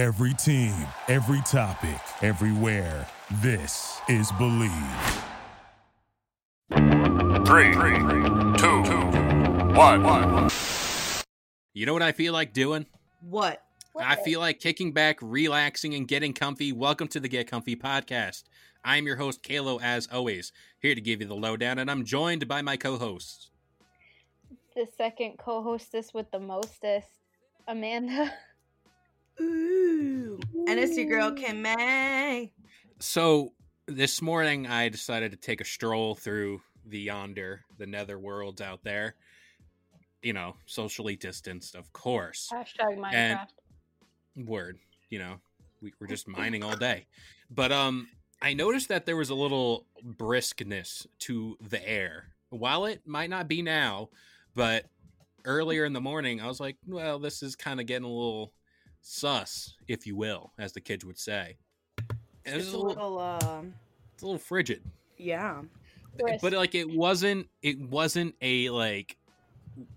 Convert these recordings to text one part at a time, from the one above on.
Every team, every topic, everywhere. This is Believe. Three, two, one. You know what I feel like doing? What? I feel like kicking back, relaxing, and getting comfy. Welcome to the Get Comfy podcast. I'm your host, Kalo, as always, here to give you the lowdown, and I'm joined by my co hosts. The second co hostess with the mostest, Amanda. Ooh. And it's your girl, Kim May. So, this morning I decided to take a stroll through the yonder, the nether worlds out there. You know, socially distanced, of course. Hashtag Minecraft. And- Word. You know, we were just mining all day. But um I noticed that there was a little briskness to the air. While it might not be now, but earlier in the morning I was like, well, this is kind of getting a little sus, if you will, as the kids would say. And it was It's a a little, little, uh, it's a little frigid. yeah. Brisk. But like it wasn't it wasn't a like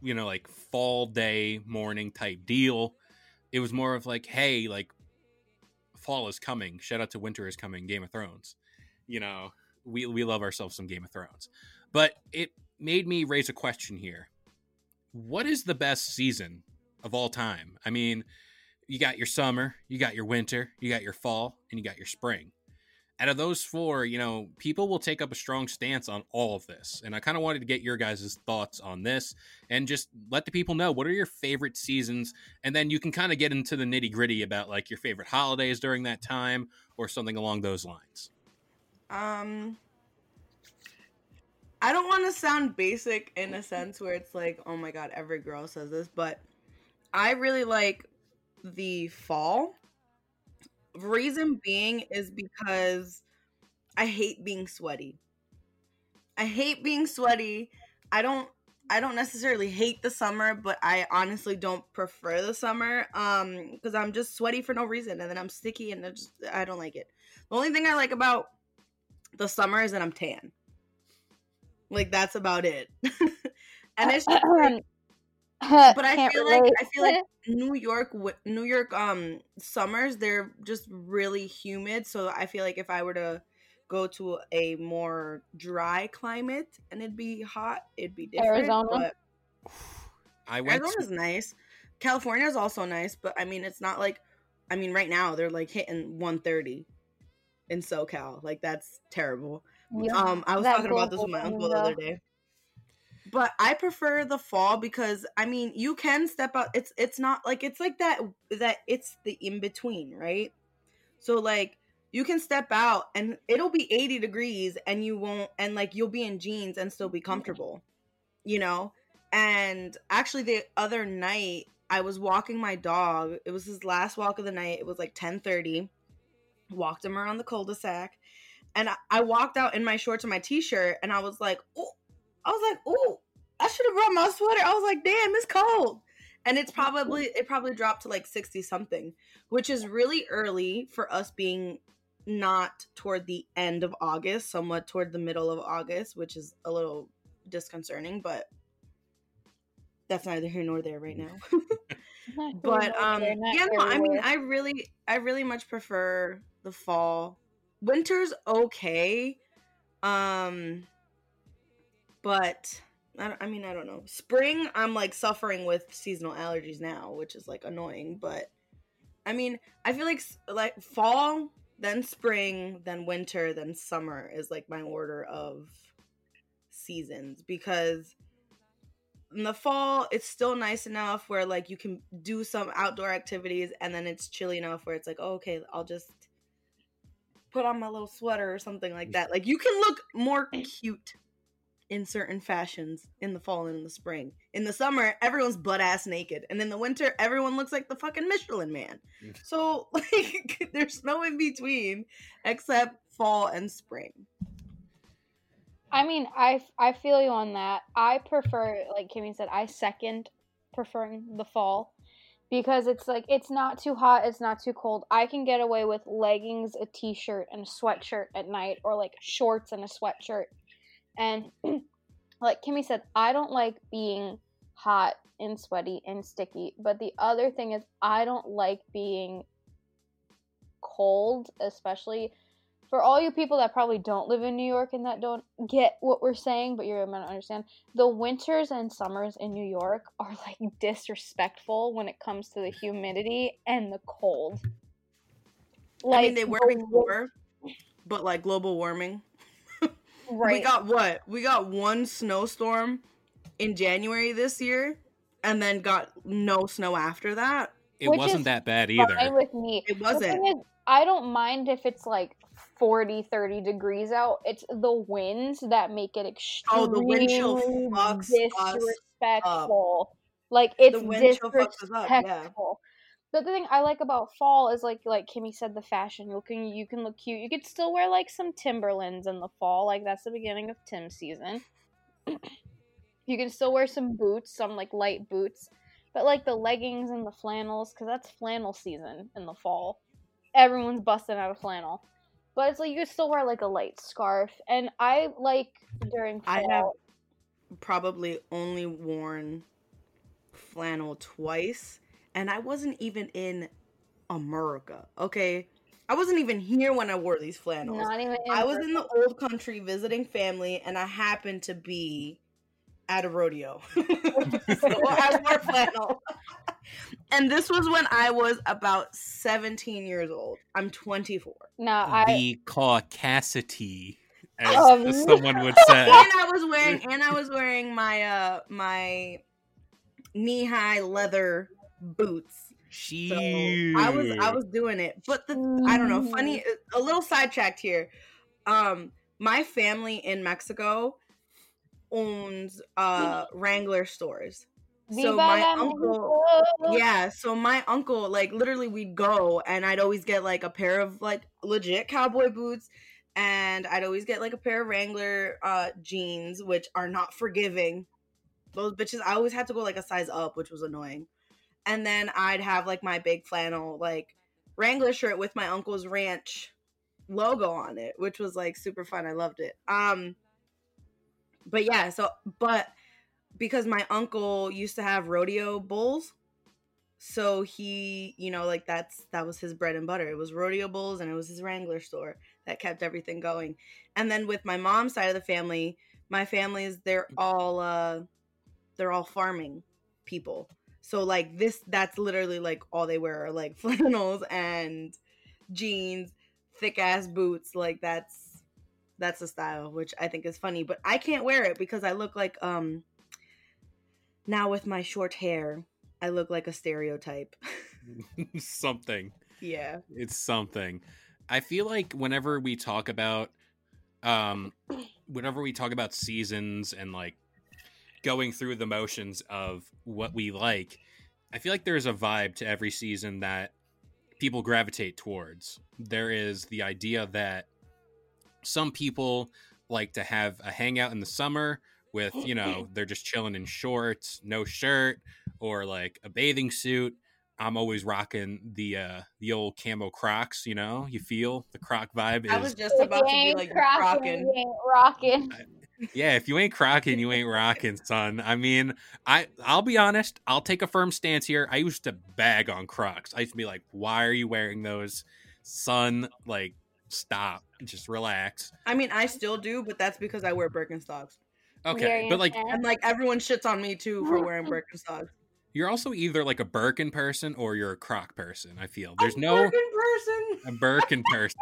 you know like fall day morning type deal. It was more of like, hey, like fall is coming. Shout out to winter is coming. Game of Thrones. You know, we we love ourselves some Game of Thrones. But it made me raise a question here. What is the best season of all time? I mean, you got your summer, you got your winter, you got your fall, and you got your spring. Out of those four, you know, people will take up a strong stance on all of this. And I kind of wanted to get your guys' thoughts on this and just let the people know what are your favorite seasons. And then you can kind of get into the nitty gritty about like your favorite holidays during that time or something along those lines. Um, I don't want to sound basic in a sense where it's like, oh my god, every girl says this, but I really like the fall. Reason being is because I hate being sweaty. I hate being sweaty. I don't I don't necessarily hate the summer, but I honestly don't prefer the summer um because I'm just sweaty for no reason and then I'm sticky and I just I don't like it. The only thing I like about the summer is that I'm tan. Like that's about it. and it's just like, but I Can't feel like. I feel like New York New York um summers they're just really humid, so I feel like if I were to go to a more dry climate and it'd be hot, it'd be different. Arizona? But I went Arizona's nice. California's also nice, but I mean it's not like I mean right now they're like hitting 130 in SoCal. Like that's terrible. Yeah. Um, I was talking about this with my uncle the other day. But I prefer the fall because I mean you can step out. It's it's not like it's like that that it's the in between, right? So like you can step out and it'll be 80 degrees and you won't and like you'll be in jeans and still be mm-hmm. comfortable. You know? And actually the other night I was walking my dog. It was his last walk of the night. It was like 10:30. Walked him around the cul-de-sac and I, I walked out in my shorts and my t-shirt and I was like, "Oh, I was like, oh, I should have brought my sweater." I was like, "Damn, it's cold." And it's probably it probably dropped to like 60 something, which is really early for us being not toward the end of August, somewhat toward the middle of August, which is a little disconcerting, but that's neither here nor there right now. But um yeah no i mean i really i really much prefer the fall winter's okay um but I, I mean i don't know. Spring i'm like suffering with seasonal allergies now which is like annoying but i mean i feel like like fall then spring then winter then summer is like my order of seasons because in the fall it's still nice enough where like you can do some outdoor activities and then it's chilly enough where it's like oh, okay i'll just put on my little sweater or something like mm. that. Like you can look more cute in certain fashions in the fall and in the spring in the summer everyone's butt ass naked and in the winter everyone looks like the fucking michelin man mm. so like there's no in between except fall and spring I mean, I I feel you on that. I prefer, like Kimmy said, I second preferring the fall because it's like it's not too hot, it's not too cold. I can get away with leggings, a t-shirt, and a sweatshirt at night, or like shorts and a sweatshirt. And like Kimmy said, I don't like being hot and sweaty and sticky. But the other thing is, I don't like being cold, especially for all you people that probably don't live in New York and that don't get what we're saying, but you're gonna understand. The winters and summers in New York are like disrespectful when it comes to the humidity and the cold. I mean, they were before, but like global warming. Right? We got what? We got one snowstorm in January this year, and then got no snow after that. It Which wasn't that bad either. with me. It wasn't. thing is, I don't mind if it's like 40, 30 degrees out. It's the winds that make it extremely Oh, the wind chill fucks us disrespectful. Like it's The wind chill fucks us up, yeah. The thing I like about fall is like like Kimmy said, the fashion. You can you can look cute. You could still wear like some Timberlands in the fall. Like that's the beginning of Tim season. you can still wear some boots, some like light boots. But like the leggings and the flannels, because that's flannel season in the fall. Everyone's busting out of flannel. But it's like you could still wear like a light scarf. And I like during fall. I have probably only worn flannel twice, and I wasn't even in America. Okay, I wasn't even here when I wore these flannels. not even. I was in the old country visiting family, and I happened to be at a rodeo. so I wore flannel. and this was when I was about 17 years old. I'm 24. No, I. the caucasity, as Um, someone would say. And I was wearing and I was wearing my uh my knee-high leather boots. She. So I was I was doing it. But the I don't know, funny a little sidetracked here. Um my family in Mexico owns uh Wrangler stores. So my uncle Mexico! yeah, so my uncle like literally we'd go and I'd always get like a pair of like legit cowboy boots and I'd always get like a pair of Wrangler uh jeans which are not forgiving. Those bitches I always had to go like a size up, which was annoying. And then I'd have like my big flannel like Wrangler shirt with my uncle's ranch logo on it, which was like super fun. I loved it. Um but yeah, so but because my uncle used to have rodeo bulls, so he, you know, like that's that was his bread and butter. It was rodeo bulls and it was his Wrangler store that kept everything going. And then with my mom's side of the family, my families they're all uh they're all farming people. So like this that's literally like all they wear are like flannels and jeans, thick ass boots. Like that's that's a style which I think is funny, but I can't wear it because I look like um now with my short hair, I look like a stereotype. something. yeah. It's something. I feel like whenever we talk about um whenever we talk about seasons and like going through the motions of what we like, I feel like there's a vibe to every season that people gravitate towards. There is the idea that some people like to have a hangout in the summer with, you know, they're just chilling in shorts, no shirt, or like a bathing suit. I'm always rocking the uh the old camo Crocs. You know, you feel the Croc vibe I was just about to be like rocking. rocking. Yeah. If you ain't crocking, you ain't rocking, son. I mean, I I'll be honest. I'll take a firm stance here. I used to bag on Crocs. I used to be like, "Why are you wearing those, son? Like, stop. Just relax." I mean, I still do, but that's because I wear Birkenstocks. Okay, Very but like. And like everyone shits on me too for wearing Birkenstocks. you're also either like a Birkin person or you're a Croc person. I feel there's A no Birkin person. a Birkin person.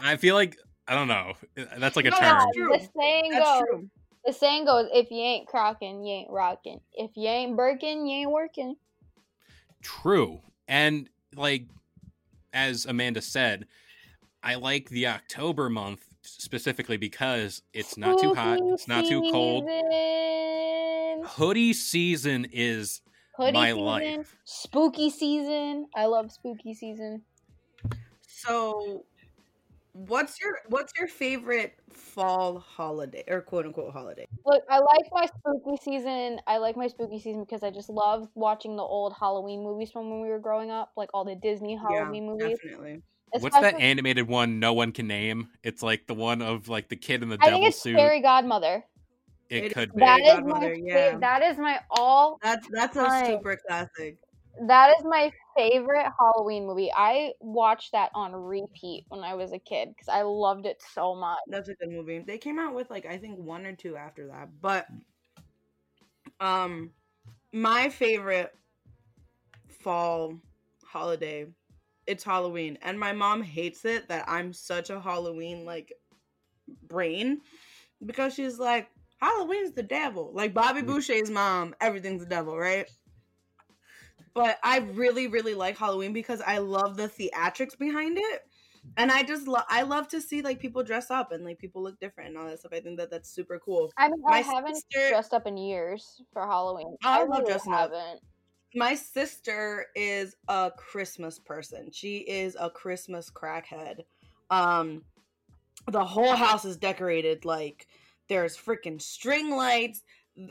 I feel like I don't know. That's like a No, term. that's true. The saying That's goes. true. The saying goes: if you ain't crocking, you ain't rocking. If you ain't Birkin, you ain't working. True. And like as Amanda said, I like the October month specifically because it's not too hot, it's not too cold. Hoodie season is Hoodie my season, life. Spooky season. I love spooky season. So, what's your what's your favorite fall holiday or quote unquote holiday? Look, I like my spooky season. I like my spooky season because I just love watching the old Halloween movies from when we were growing up, like all the Disney Halloween movies. definitely. What's that animated one no one can name? It's like the one of like the kid in the I devil think it's suit. Fairy Godmother. it It could is be. That Fairy is my Godmother, yeah. that is my all That's that's a super classic. that is my favorite Halloween movie. I watched that on repeat when I was a kid because I loved it so much. That's a good movie. They came out with like I think one or two after that, but um, my favorite fall holiday, it's Halloween, and my mom hates it that I'm such a Halloween like brain because she's like Halloween's the devil. Like Bobby Boucher's mom, everything's the devil, right? But I really, really like Halloween because I love the theatrics behind it and I just love I love to see like people dress up and like people look different and all that stuff. I think that that's super cool. I mean, I haven't sister- dressed up in years for Halloween. I I, love really dressing up. haven't. My sister is a Christmas person. She is a Christmas crackhead. Um the whole house is decorated like there's freaking string lights.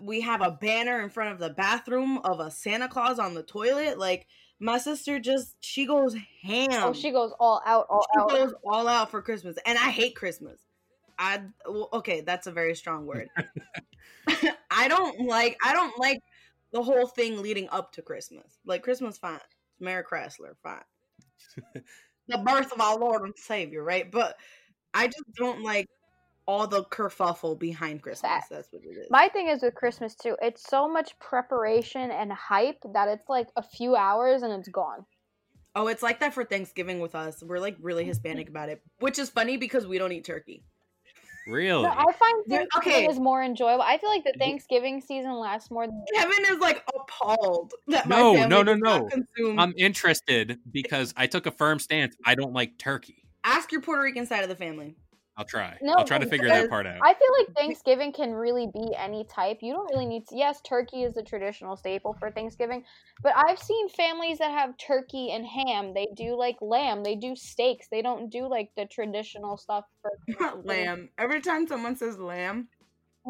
We have a banner in front of the bathroom of a Santa Claus on the toilet. Like my sister just she goes ham. Oh, she goes all out, all she out. goes all out for Christmas, and I hate Christmas. I well, okay, that's a very strong word. I don't like. I don't like the whole thing leading up to Christmas. Like Christmas, fine. Mary Chrysler, fine. the birth of our Lord and Savior, right? But I just don't like all the kerfuffle behind Christmas. Facts. That's what it is. My thing is with Christmas too. It's so much preparation and hype that it's like a few hours and it's gone. oh, it's like that for Thanksgiving with us. We're like really mm-hmm. Hispanic about it, which is funny because we don't eat turkey. Really? No, I find Yeah, Thanksgiving okay. is more enjoyable. I feel like the Thanksgiving season lasts more than Kevin is like appalled that No, my family no, no, no. consume I'm interested because I took a firm stance. I don't like turkey. Ask your Puerto Rican side of the family. I'll try. No, I'll try to figure that part out. I feel like Thanksgiving can really be any type. You don't really need to. Yes, turkey is the traditional staple for Thanksgiving, but I've seen families that have turkey and ham. They do like lamb. They do steaks. They don't do like the traditional stuff for lamb. Every time someone says lamb,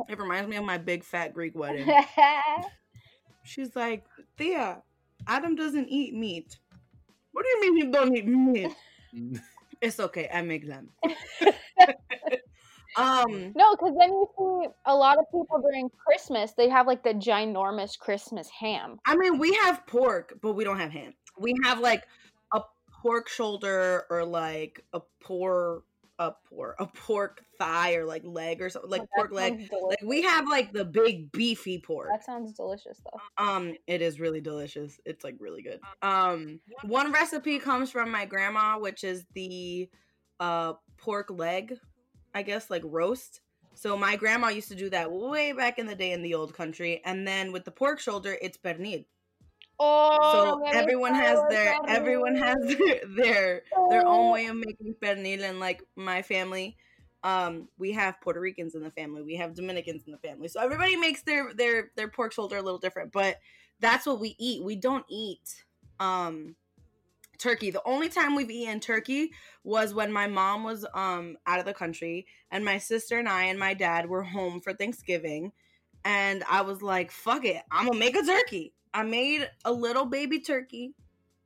it reminds me of my big fat Greek wedding. She's like, Thea, Adam doesn't eat meat. What do you mean you don't eat meat? It's okay, I make them. um, no, because then you see a lot of people during Christmas. They have like the ginormous Christmas ham. I mean, we have pork, but we don't have ham. We have like a pork shoulder or like a pork, a pork, a pork thigh or like leg or something, like That pork leg. Like we have like the big beefy pork. That sounds delicious though. Um, it is really delicious. It's like really good. Um, one recipe comes from my grandma, which is the uh pork leg, I guess, like roast. So my grandma used to do that way back in the day in the old country, and then with the pork shoulder, it's pernil. Oh, So everyone has their everyone has their their, their Oh. own way of making pernil, and like my family. Um, we have Puerto Ricans in the family. We have Dominicans in the family. So everybody makes their their their pork shoulder a little different, but that's what we eat. We don't eat um turkey. The only time we've eaten turkey was when my mom was um out of the country and my sister and I and my dad were home for Thanksgiving and I was like, "Fuck it. I'm going to make a turkey." I made a little baby turkey.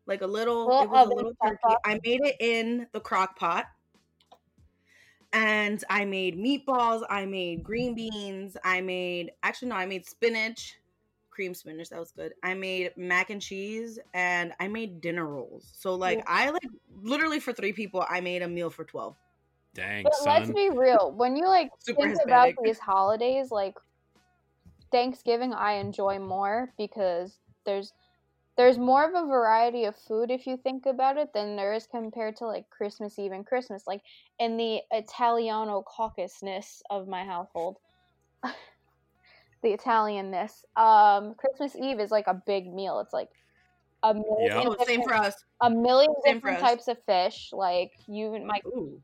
Like a little Little it was a little turkey. pot. I made it in the crock pot and I made meatballs, I made green beans, I made actually no, I made spinach, cream spinach, that was good. I made mac and cheese and I made dinner rolls. So like Yeah. I like literally for 3 people I made a meal for 12. Dang, But let's be real. When you like Super think about these holidays, like Thanksgiving, I enjoy more because there's there's more of a variety of food if you think about it than there is compared to like Christmas Eve and Christmas. Like in the Italiano caucusness of my household, the Italianness. Um, Christmas Eve is like a big meal. It's like a million, Yeah. Oh, same for us. a million Same different types of fish. Like you, and my Ooh.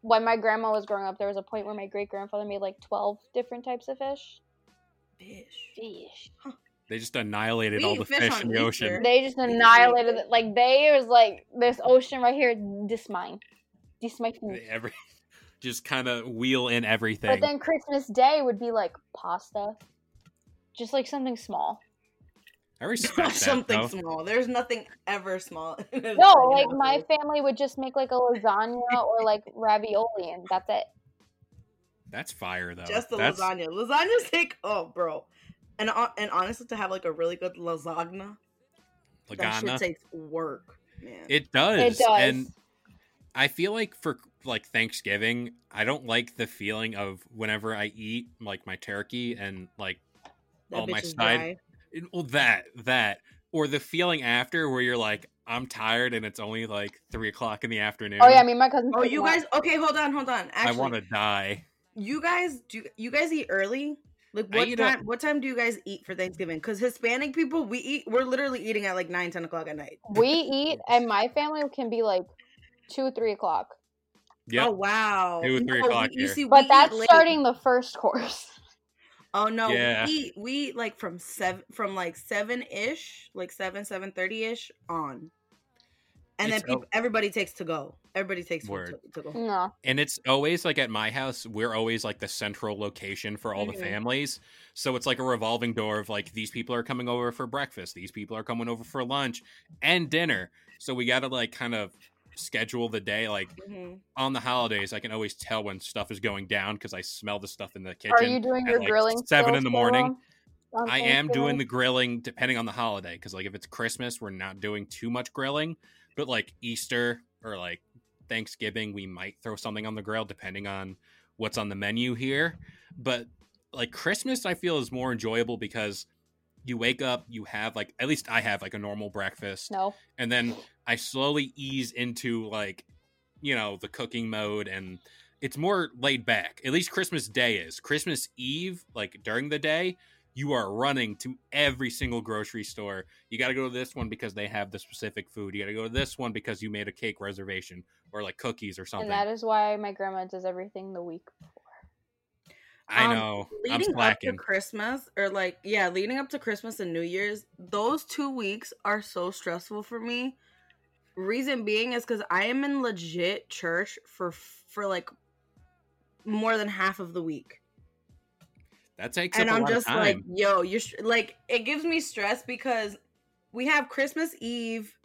when my grandma was growing up, there was a point where my great grandfather made like twelve different types of fish. Fish. Fish. They just annihilated We all the fish fish in the Easter. ocean. They just annihilated it. Like they was like this ocean right here. This mine. This my food. Every just kind of wheel in everything. But then Christmas Day would be like pasta, just like something small. I respect that Something though. small. There's nothing ever small. No, like my family would just make like a lasagna or like ravioli, and that's it. That's fire though. just the That's, lasagna. Lasagna's take oh, bro. And uh, and honestly, to have like a really good lasagna, That shit Lagana. takes work, man. It does. It does. And I feel like for like Thanksgiving, I don't like the feeling of whenever I eat like my turkey and like that oh, my side- dry. well that that or the feeling after where you're like I'm tired and it's only like three o'clock in the afternoon. Oh yeah, I mean my cousin. Oh, you guys? Okay, hold on, hold on. I want to die. You guys do. You guys eat early? Like what eat at- time? What time do you guys eat for Thanksgiving? Because Hispanic people, we eat. We're literally eating at like nine, ten o'clock at night. We eat, and my family can be like two, three o'clock. Yeah. Oh wow. Two or three No, o'clock we- You see, But that's late. starting the first course. Oh no, Yeah. we eat, we eat like from seven, from like seven ish, like seven, seven thirty ish on, and It's then people, everybody takes to go. Everybody takes Word. to, to go. No, and it's always like at my house we're always like the central location for all Mhm. the families so it's like a revolving door of like these people are coming over for breakfast these people are coming over for lunch and dinner so we gotta like kind of schedule the day like Mhm. on the holidays i can always tell when stuff is going down because i smell the stuff in the kitchen are you doing at, your like, grilling? seven in the morning I am doing the grilling depending on the holiday because like if it's Christmas, we're not doing too much grilling, but like Easter or like Thanksgiving, we might throw something on the grill depending on what's on the menu here. But like Christmas, I feel is more enjoyable because you wake up, you have like at least I have like a normal breakfast, No, and then I slowly ease into like you know the cooking mode and it's more laid back. At least Christmas Day is. Christmas Eve, like during the day, you are running to every single grocery store. You got to go to this one because they have the specific food. You got to go to this one because you made a cake reservation or like cookies or something. and that is why my grandma does everything the week before. I Um, know. I'm leading up to. Christmas or like yeah, leading up to Christmas and New Year's, those two weeks are so stressful for me. Reason being is because I am in legit church for for like more than half of the week, That takes and I'm just like, yo, you're sh- like, it gives me stress because we have Christmas Eve,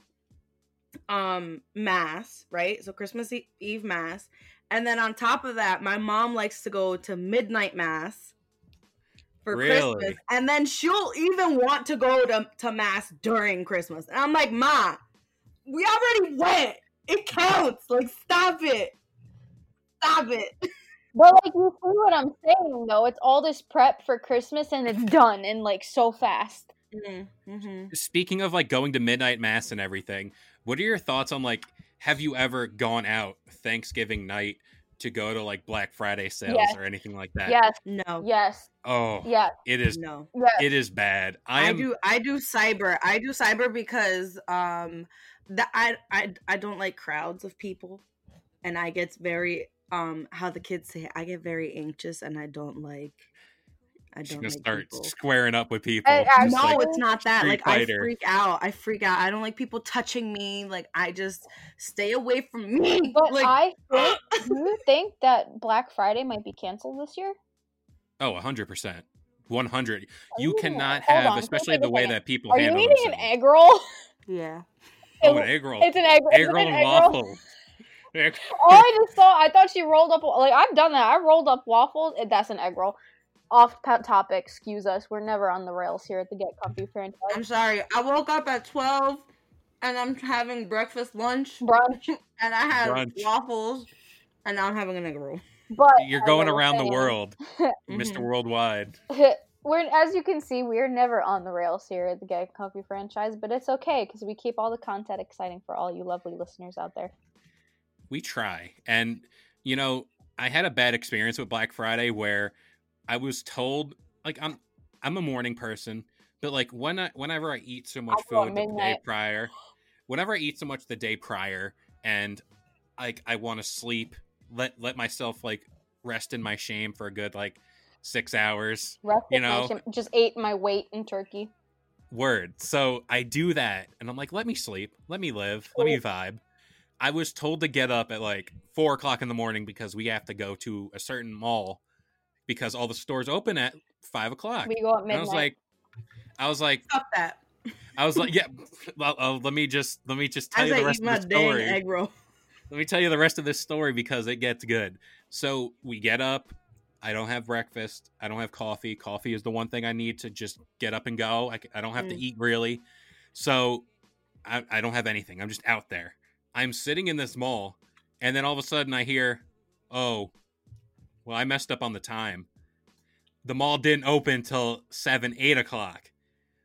um, mass, right? So Christmas Eve mass, and then on top of that, my mom likes to go to midnight mass for Really? Christmas, and then she'll even want to go to to mass during Christmas, and I'm like, ma, we already went. It counts. Like, stop it. Stop it. But like you see what I'm saying though, it's all this prep for Christmas and it's done and like so fast. Mm-hmm. Speaking of like going to midnight mass and everything, what are your thoughts on like have you ever gone out Thanksgiving night to go to like Black Friday sales Yes. or anything like that? Yes, No. yes, Oh, yes, it is No. yes. it is bad. I I, do I do cyber. I do cyber because um that I I I don't like crowds of people and I get very um how the kids say I get very anxious and I don't like I she's don't gonna like start people. squaring up with people. I- I No, like- it's not that. Like Fighter. I freak out. I freak out. I don't like people touching me. Like I just stay away from me. But like I think do you think that Black Friday might be canceled this year? oh, hundred percent. One hundred. You cannot hold have, on, especially the way that people Are you handle eating an egg roll? yeah. Oh, an egg roll. It's an egg, egg roll an and egg roll? waffle. Egg- Oh, I just saw. I thought she rolled up. Like I've done that. I rolled up waffles. and That's an egg roll. Off pa- topic. Excuse us. We're never on the rails here at the Get Comfy franchise. I'm sorry. I woke up at 12 and I'm having breakfast lunch Brunch, and I had Brunch. waffles and now I'm having an egg roll. but You're going I was around the world. Mr. Mm-hmm. Worldwide. We're as you can see, we're never on the rails here at the Get Comfy franchise, but it's okay because we keep all the content exciting for all you lovely listeners out there. We try and you know i had a bad experience with black friday where i was told like i'm i'm a morning person but like when I, whenever i eat so much at food the day prior whenever i eat so much the day prior and like i want to sleep let let myself like rest in my shame for a good like six hours Rest You know. just ate my weight in turkey. word. So I do that, and I'm like, let me sleep, let me live, let me vibe. I was told to get up at like four o'clock in the morning because we have to go to a certain mall because all the stores open at five o'clock. We go at And midnight. I was like, I was like, Stop that. I was like, yeah. Well, uh, let me just let me just tell As you the rest of the story. egg roll. Let me tell you the rest of this story because it gets good. So we get up. I don't have breakfast. I don't have coffee. Coffee is the one thing I need to just get up and go. I, I don't have to Mm. eat really. So I, I don't have anything. I'm just out there. I'm sitting in this mall, and then all of a sudden I hear, "Oh, well, I messed up on the time. The mall didn't open till seven, eight o'clock,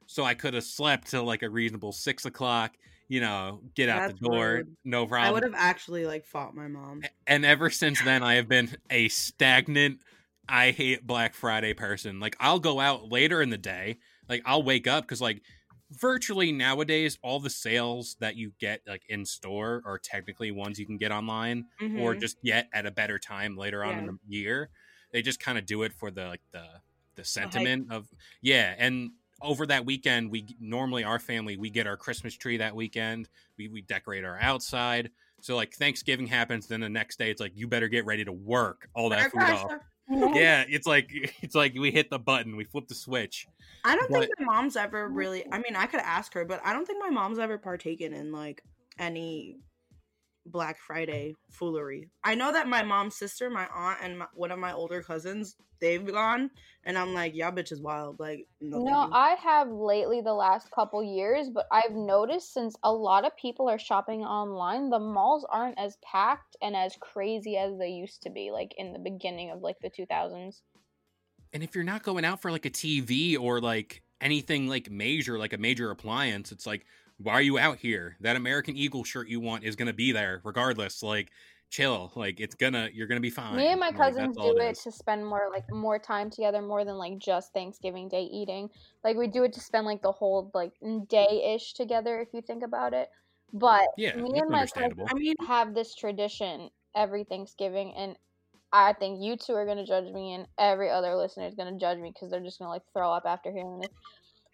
so I could have slept till like a reasonable six o'clock. You know, get out That's the door, rude. no problem. I would have actually like fought my mom. and ever since then i have been a stagnant i hate black friday person like i'll go out later in the day like i'll wake up because like virtually nowadays all the sales that you get like in store are technically ones you can get online or Mhm. just get at a better time later on in the year. They just kind of do it for the like the the sentiment of yeah and over that weekend we normally our family we get our christmas tree that weekend. We, we decorate our outside. So like thanksgiving happens then the next day it's like you better get ready to work. All that food off yeah it's like it's like we hit the button we flip the switch I don't But- think my mom's ever really. I mean, I could ask her, but I don't think my mom's ever partaken in like any Black Friday foolery. I know that my mom's sister, my aunt, and my, one of my older cousins, they've gone, and I'm like, y'all bitch is wild. Like, no, No. I have lately the last couple years, but I've noticed since a lot of people are shopping online, the malls aren't as packed and as crazy as they used to be, like in the beginning of like the 2000s. and if you're not going out for like a tv or like anything like major like a major appliance it's like why are you out here that american eagle shirt you want is gonna be there regardless like chill like it's gonna you're gonna be fine Me and my Like, cousins all do it is. to spend more like more time together, more than like just Thanksgiving Day eating. Like we do it to spend like the whole like day ish together, if you think about it. But yeah me and my cousins I mean, have this tradition every Thanksgiving, and I think you two are gonna judge me, and every other listener is gonna judge me because they're just gonna like throw up after hearing this.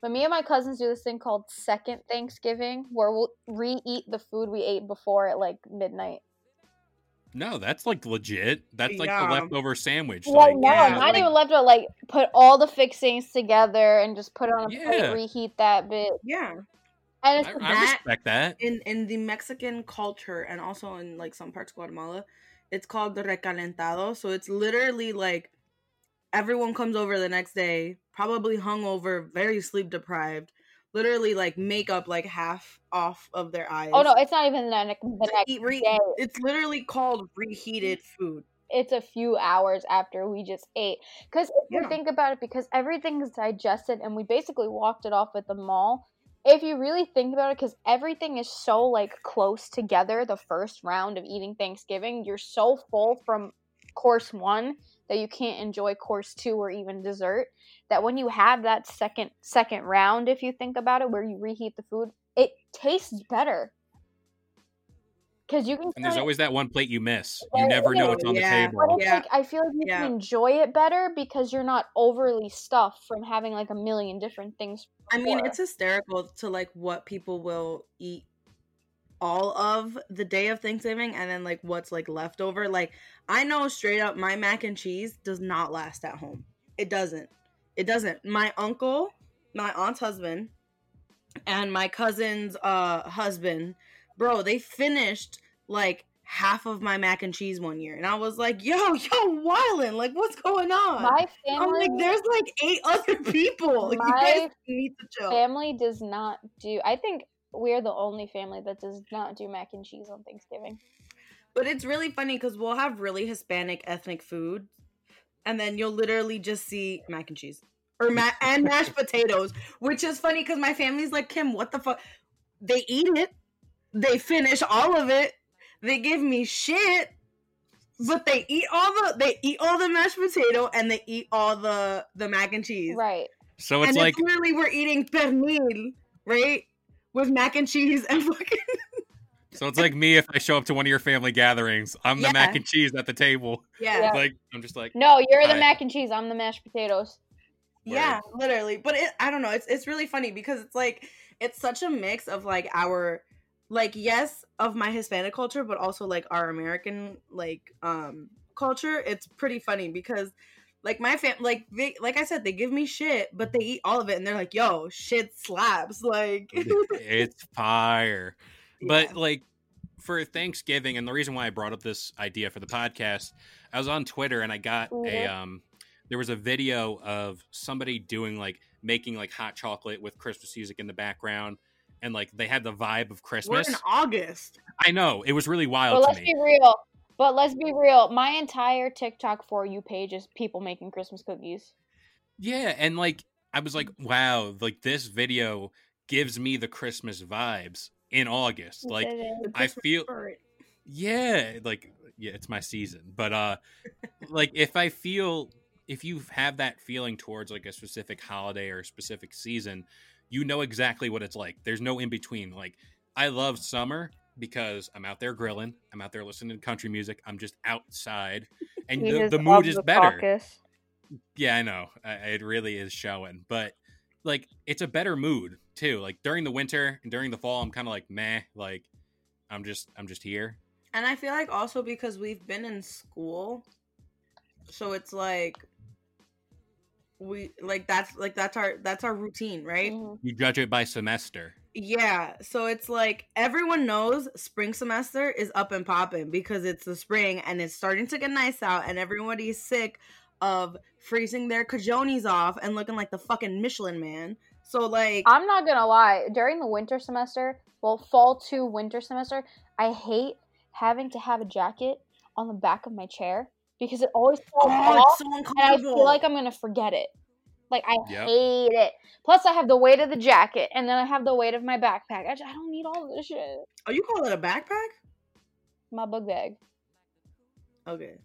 But me and my cousins do this thing called Second Thanksgiving, where we'll re-eat the food we ate before at like midnight. no that's like legit that's like Yeah. the leftover sandwich Like like, no, yeah, not like- even left out. Like put all the fixings together and just put it on a Yeah. plate, reheat that bit, yeah. and it's I, the I that- respect that In in the Mexican culture and also in like some parts of Guatemala, it's called the recalentado. So it's literally like everyone comes over the next day, probably hungover, very sleep deprived, literally like makeup like half off of their oh, eyes. Oh no, it's not even the, ne- the next re- day. it's literally called reheated food. It's a few hours after we just ate. Because if you think about it, because everything is digested and we basically walked it off at the mall. If you really think about it, because everything is so like close together, the first round of eating Thanksgiving, you're so full from course one that you can't enjoy course two or even dessert. That when you have that second second round, if you think about it, where you reheat the food, it tastes better. Because you can and there's always that one plate you miss you never know what's on Yeah. the but table it's Yeah. like I feel like you Yeah. can enjoy it better because you're not overly stuffed from having like a million different things. I mean, it's hysterical to like what people will eat all of the day of Thanksgiving and then like what's like left over. Like I know straight up my mac and cheese does not last at home. It doesn't. It doesn't. My uncle, my aunt's husband, and my cousin's uh husband, bro, they finished like half of my mac and cheese one year. And I was like, yo, yo, wildin'. Like, what's going on? my family I'm like, there's like eight other people. you My guys need to chill. family does not do. I think we're the only family that does not do mac and cheese on Thanksgiving. But it's really funny because we'll have really Hispanic ethnic food, and then you'll literally just see mac and cheese or ma- and mashed potatoes, which is funny because my family's like, Kim, what the fuck? They eat it, they finish all of it, they give me shit, but they eat all the they eat all the mashed potato and they eat all the the mac and cheese. Right. so it's and like it's literally we're eating pernil, right? With mac and cheese and fucking So it's like me if I show up to one of your family gatherings. I'm the Yeah. mac and cheese at the table. yeah. Yeah. Like I'm just like No, you're the mac and cheese. I'm the mashed potatoes. Yeah, literally. But it, I don't know. It's it's really funny because it's like it's such a mix of like our like yes of my Hispanic culture, but also like our American like um culture. It's pretty funny because like my fam like they like I said they give me shit, but they eat all of it and they're like, "Yo, shit slaps." Like it's fire. But Yeah. like for Thanksgiving, and the reason why I brought up this idea for the podcast, I was on Twitter and I got a um there was a video of somebody doing like making like hot chocolate with Christmas music in the background. and like they had the vibe of We're Christmas. in August. I know it was really But wild to let's me. be real. But let's be real. My entire TikTok for you page is people making Christmas cookies. Yeah, and like I was like, wow, like this video gives me the Christmas vibes in August. Like It is. The I feel- yeah, like yeah, it's my season. But uh like if I feel if you have that feeling towards like a specific holiday or a specific season, you know exactly what it's like. There's no in between. Like I love summer because I'm out there grilling, I'm out there listening to country music, I'm just outside and the, just the mood is the better. caucus. Yeah, I know. I, it really is showing. But like it's a better mood too. Like during the winter and during the fall, I'm kind of like meh. Like I'm just I'm just here. And I feel like also because we've been in school, so it's like we like that's like that's our that's our routine, right? Mhm. You judge it by semester. Yeah, so it's like everyone knows spring semester is up and popping because it's the spring and it's starting to get nice out and everybody's sick of freezing their cajones off and looking like the fucking Michelin man. So like I'm not gonna lie. During the winter semester, well, fall to winter semester, I hate having to have a jacket on the back of my chair because it always falls oh, off, it's so and I feel like I'm gonna forget it. Like I Yep. hate it. Plus, I have the weight of the jacket, and then I have the weight of my backpack. I, just, I don't need all this shit. oh, you call it a backpack? My book bag. Okay.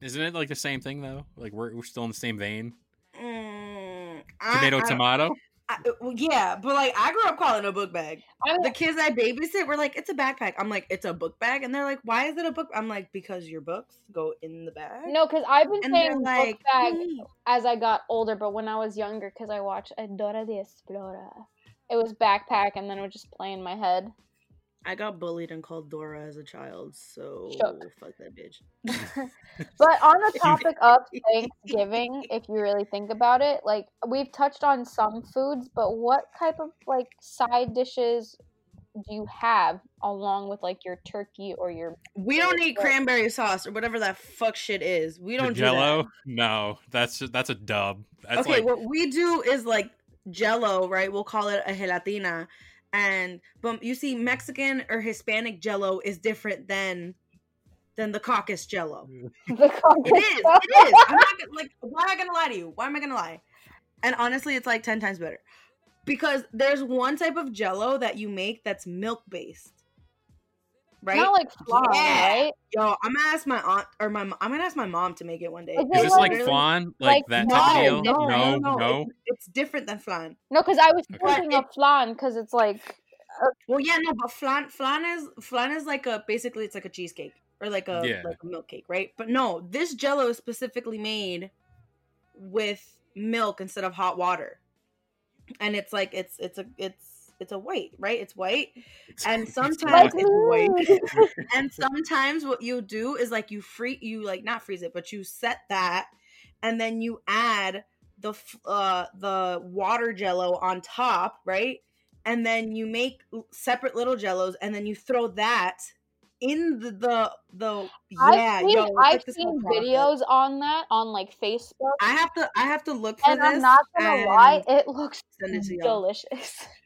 Isn't it like the same thing though? Like we're we're still in the same vein. Mm, I- Tomato, I- tomato. I- well, yeah, but like I grew up calling it a book bag. I'm, The kids I babysit were like, "It's a backpack." I'm like, "It's a book bag," and they're like, "Why is it a book?" I'm like, "Because your books go in the bag." no, because I've been and saying like, book bag "Mm." as I got older, but when I was younger, because I watched Adora the Explorer, it was backpack, and then it would just play in my head. I got bullied and called Dora as a child, so Shook. fuck that bitch. But on the topic of Thanksgiving, if you really think about it, like we've touched on some foods, but what type of like side dishes do you have along with like your turkey or your We don't eat cranberry sauce or whatever that fuck shit is. We don't do Jello? that. No, that's that's a dub. That's okay, like what we do is like Jello, right? We'll call it a gelatina, and but you see, Mexican or Hispanic Jello is different than than the caucus Jello. the It is. It is. I'm not gonna, like. Why am I gonna lie to you? Why am I gonna lie? And honestly, it's like ten times better because there's one type of Jello that you make that's milk based, right? Not like flan, Yeah. right? Yo, I'm gonna ask my aunt or my. mo- I'm gonna ask my mom to make it one day. Is is this like- like flan? Like, like- that No, type of deal? no, no, no, no, It's, it's different than flan. No, because I was Okay. thinking of flan because it's like uh, Well, yeah, no, but flan, flan is flan is like a basically it's like a cheesecake or like a Yeah. like a milk cake, right? But no, this Jello is specifically made with milk instead of hot water, and it's like it's it's a it's it's a white, right? It's white, and sometimes it's white. and sometimes what you do is like you free you like not freeze it, but you set that, and then you add the uh the water Jello on top, right? And then you make separate little Jellos, and then you throw that in the the, the yeah. I've seen, yo, I've like this whole seen videos on that on like Facebook, I have to I have to look for and this. I'm not gonna lie, it looks send y'all. delicious.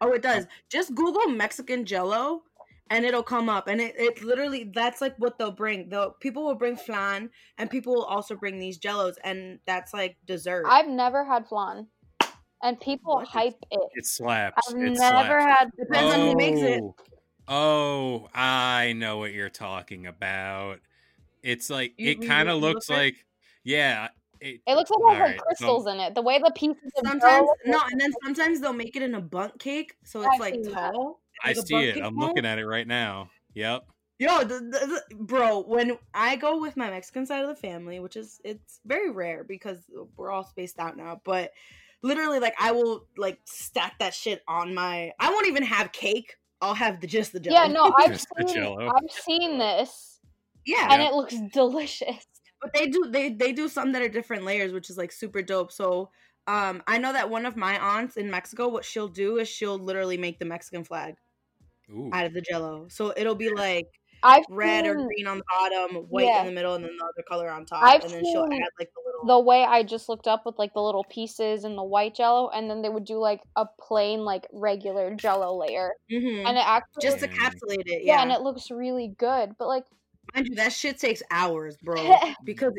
Oh, it does. Oh. Just Google Mexican Jello, and it'll come up. And it, it literally that's like what they'll bring. The people will bring flan, and people will also bring these Jellos, and that's like dessert. I've never had flan, and people What? hype it. It slaps. I've it never slaps. had. Depends on who makes it. Oh. Oh, I know what you're talking about. It's like You- it kind of looks look like yeah. It, It looks like it has Alright, like so- crystals in it. The way the pieces of sometimes dough look no, and then sometimes they'll make it in a bundt cake, so it's I've like tall. I like a see it. I'm mold. looking at it right now. Yep. Yo, the, the, the- bro, when I go with my Mexican side of the family, which is it's very rare because we're all spaced out now, but literally like I will like stack that shit on my I won't even have cake. I'll have the just the jello. Yeah, no, I've Just the seen, Jell-O. I've seen this, yeah. and it looks delicious. But they do they they do some that are different layers, which is like super dope. So um I know that one of my aunts in Mexico, what she'll do is she'll literally make the Mexican flag Ooh. out of the jello. So it'll be like I've red or green on the bottom, white Yeah. in the middle, and then the other color on top. I've and then she'll add like the little the way I just looked up with like the little pieces and the white jello, and then they would do like a plain like regular jello layer, Mhm. and it actually just looks- Mm. encapsulate it. yeah, Yeah, and it looks really good. But like mind you, that shit takes hours, bro. because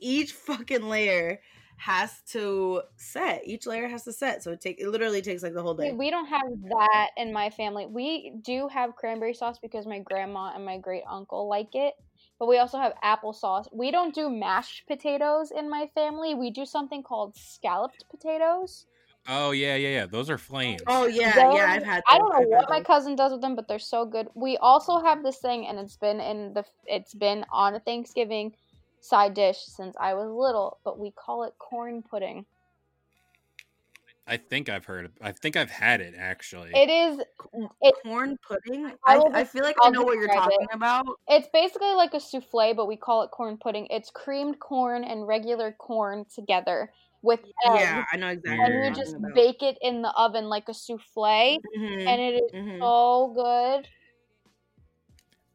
each fucking layer has to set. Each layer has to set, so it take it literally takes like the whole day. we don't have that in my family. We do have cranberry sauce because my grandma and my great uncle like it. But we also have applesauce. We don't do mashed potatoes in my family. We do something called scalloped potatoes. Oh yeah, yeah, yeah. Those are flames. Oh yeah, Those- yeah, I've had. I don't know what my cousin does with them, but they're so good. We also have this thing, and it's been in the it's been on a Thanksgiving side dish since I was little, but we call it corn pudding. I think I've heard. Of, I think I've had it actually. It is it, corn pudding. I I, I feel like I I'll know what you're describe it. talking about. it's basically like a souffle, but we call it corn pudding. It's creamed corn and regular corn together with Yeah, I know exactly. and what you just about. bake it in the oven like a souffle, Mhm, and it is mhm. so good.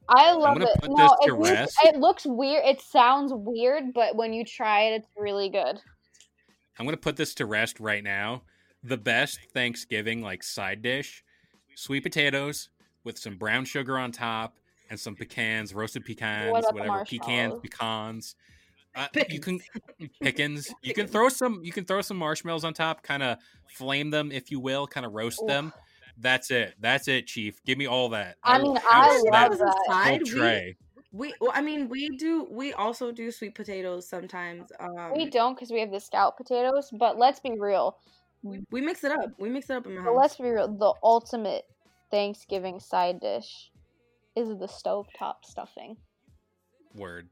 I love it. no, it, looks- it looks weird. It sounds weird, but when you try it, it's really good. I'm gonna put this to rest right now. The best Thanksgiving like side dish: sweet potatoes with some brown sugar on top and some pecans, roasted pecans, the whatever pecans, pecans. Uh, you can pickens. You can throw some. You can throw some marshmallows on top. Kind of flame them, if you will. Kind of roast Oof. them. That's it. That's it, Chief. Give me all that. I will mean, house I that love Potatoes that. whole aside, we, tray. we well, I mean, we do. We also do sweet potatoes sometimes. Um, We don't because we have the scout potatoes, but let's be real. we mix it up. We mix it up in my But house. let's be real. The ultimate Thanksgiving side dish is the stovetop stuffing. Word.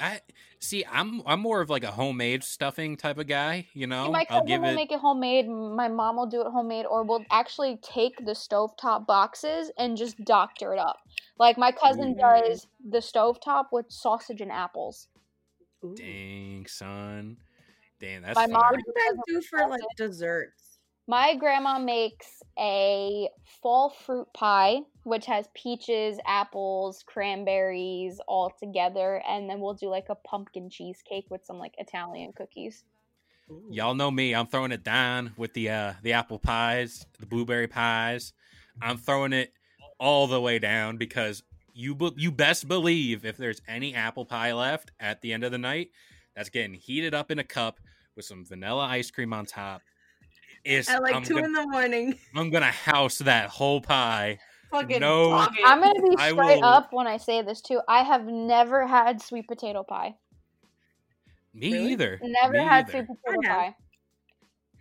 I see. I'm I'm more of like a homemade stuffing type of guy. You know, See, my I'll cousin give will it. make it homemade. My mom will do it homemade, or we'll actually take the stovetop boxes and just doctor it up. Like my cousin Ooh. does the stovetop with sausage and apples. Ooh. Dang, son. Damn, that's My fire. mom- What do you guys do for like desserts? My grandma makes a fall fruit pie, which has peaches, apples, cranberries all together, and then we'll do like a pumpkin cheesecake with some like Italian cookies. Ooh. Y'all know me. I'm throwing it down with the uh the apple pies, the blueberry pies. I'm throwing it all the way down because you be- you best believe if there's any apple pie left at the end of the night, that's getting heated up in a cup with some vanilla ice cream on top. It's, At like I'm, 2 gonna, in the morning. I'm gonna house that whole pie. Fucking No. dog. I'm gonna be straight will- up when I say this too. I have never had sweet potato pie. Me Really? either. Never Me had either. sweet potato I have. pie.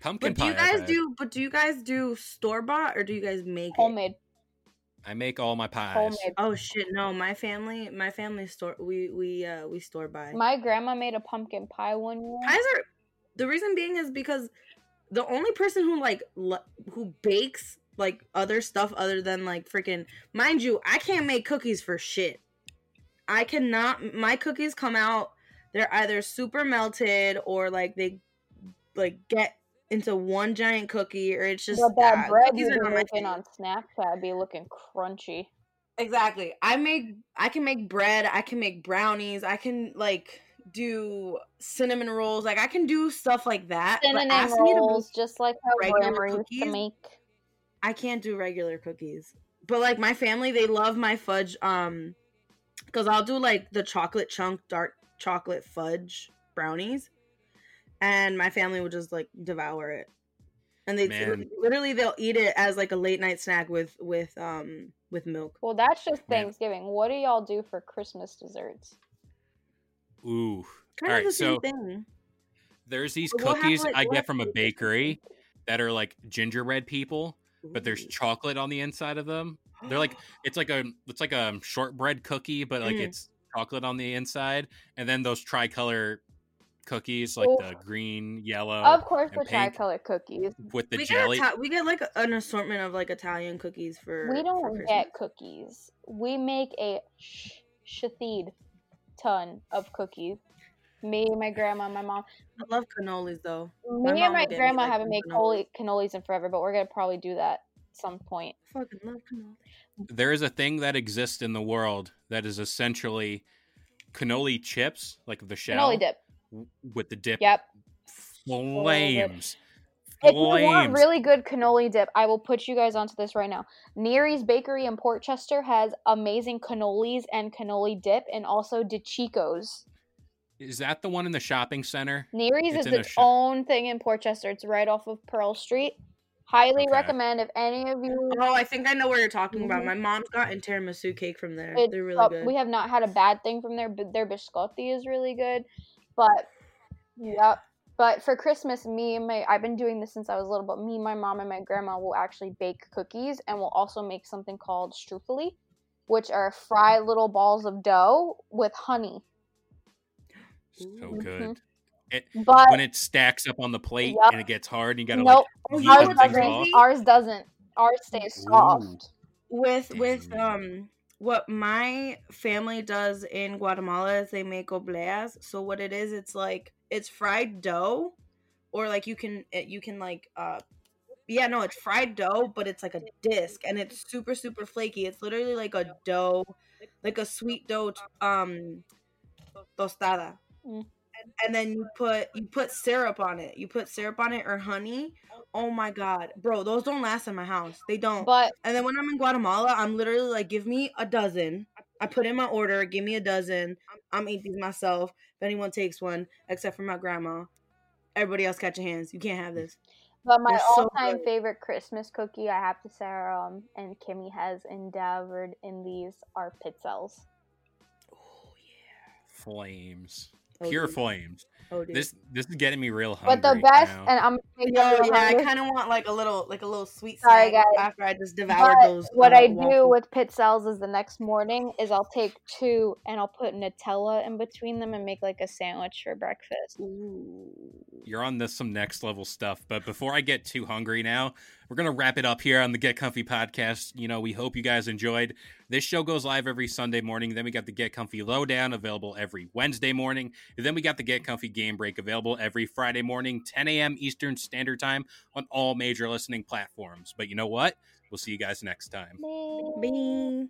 Pumpkin But do you pie. I've guys do? But do you guys do store bought or do you guys make it? Homemade. I make all my pies. Homemade. Oh shit! No, my family, my family store. We we uh we store buy. My grandma made a pumpkin pie one year. pies are. The reason being is because the only person who like l- who bakes like other stuff other than like freaking mind you, I can't make cookies for shit. I cannot. My cookies come out. They're either super melted or like they like get into one giant cookie or it's just but that uh, bread cookies you are be not my making on Snapchat be looking crunchy. Exactly. I make I can make bread, I can make brownies, I can like do cinnamon rolls, like I can do stuff like that. but Cinnamon ask me to rolls, make- just like how used to cookies? make. I can't do regular cookies. But like my family, they love my fudge um cuz I'll do like the chocolate chunk dark chocolate fudge brownies and my family will just like devour it. And they Man. literally they'll eat it as like a late night snack with with um with milk. Well, that's just Man. Thanksgiving. What do y'all do for Christmas desserts? Ooh. Kind All of right, the same so- thing. There's these But we'll have, cookies like, I get from a bakery that are like gingerbread people, but there's chocolate on the inside of them. They're like it's like a it's like a shortbread cookie, but like Mm. it's chocolate on the inside, and then those tricolor cookies, like Oof. the green, yellow, of course, and the pink. tricolor cookies. with the we jelly. Get Ita- we get like an assortment of like Italian cookies for. We don't Christmas. get cookies. We make a sh- shatid ton of cookies. Me, my grandma, my mom. I love cannolis though. Me mom and my grandma like, haven't made cannolis. cannolis in forever, but we're gonna probably do that at some point. Fucking love cannoli. there is a thing that exists in the world that is essentially cannoli chips, like the shell, Cannoli dip. with the dip. Yep. Flames. If you want Flames. really good cannoli dip, I will put you guys onto this right now. Neary's Bakery in Port Chester has amazing cannolis and cannoli dip, and also DeChico's. Is that the one in the shopping center? Neary's It's is in its shop. own thing in Port Chester. It's right off of Pearl Street. Highly Okay. recommend if any of you. Oh, I think I know what you're talking about. Mhm. My mom's gotten tiramisu cake from there. It's They're really up- good. We have not had a bad thing from there, but their biscotti is really good. But yep. But for Christmas, me and my I've been doing this since I was little, but me, my mom, and my grandma will actually bake cookies and we'll also make something called struffoli, which are fried little balls of dough with honey. So Ooh. good. But When it stacks up on the plate Yup. and it gets hard, and you gotta nope, like ours doesn't. off. Ours doesn't. Ours stays Ooh. soft. with with um what my family does in Guatemala is they make obleas. So what it is, it's like it's fried dough, or like you can it, you can like uh yeah no it's fried dough, but it's like a disc and it's super super flaky. It's literally like a dough, like a sweet dough t- um tostada. Mm. And, and then you put you put syrup on it. You put syrup on it or honey. Oh my god, bro, those don't last in my house. They don't. But And then when I'm in Guatemala, I'm literally like, give me a dozen. I put in my order, give me a dozen. I'm eat these myself. If anyone takes one, except for my grandma, everybody else catch your hands. You can't have this. But my They're so all-time good. favorite Christmas cookie, I have to say, um, and Kimmy has endeavored in these are pizzelles. Oh yeah, flames, Oh, pure flames. Oh. This this is getting me real hungry. But the best, now. and I'm Yo, making yeah, I kind of want like a little, like a little sweet Sorry, snack guys. after I just devoured but those. what uh, I do waffles. with cells is the next morning is I'll take two and I'll put Nutella in between them and make like a sandwich for breakfast. Ooh. You're on this some next level stuff. But before I get too hungry now, we're gonna wrap it up here on the Get Comfy podcast. You know, we hope you guys enjoyed. This show goes live every Sunday morning. Then we got the Get Comfy Lowdown available every Wednesday morning. And then we got the Get Comfy Game Break available every Friday morning, 10 a.m. Eastern Standard Time on all major listening platforms. But you know what? We'll see you guys next time. Bing.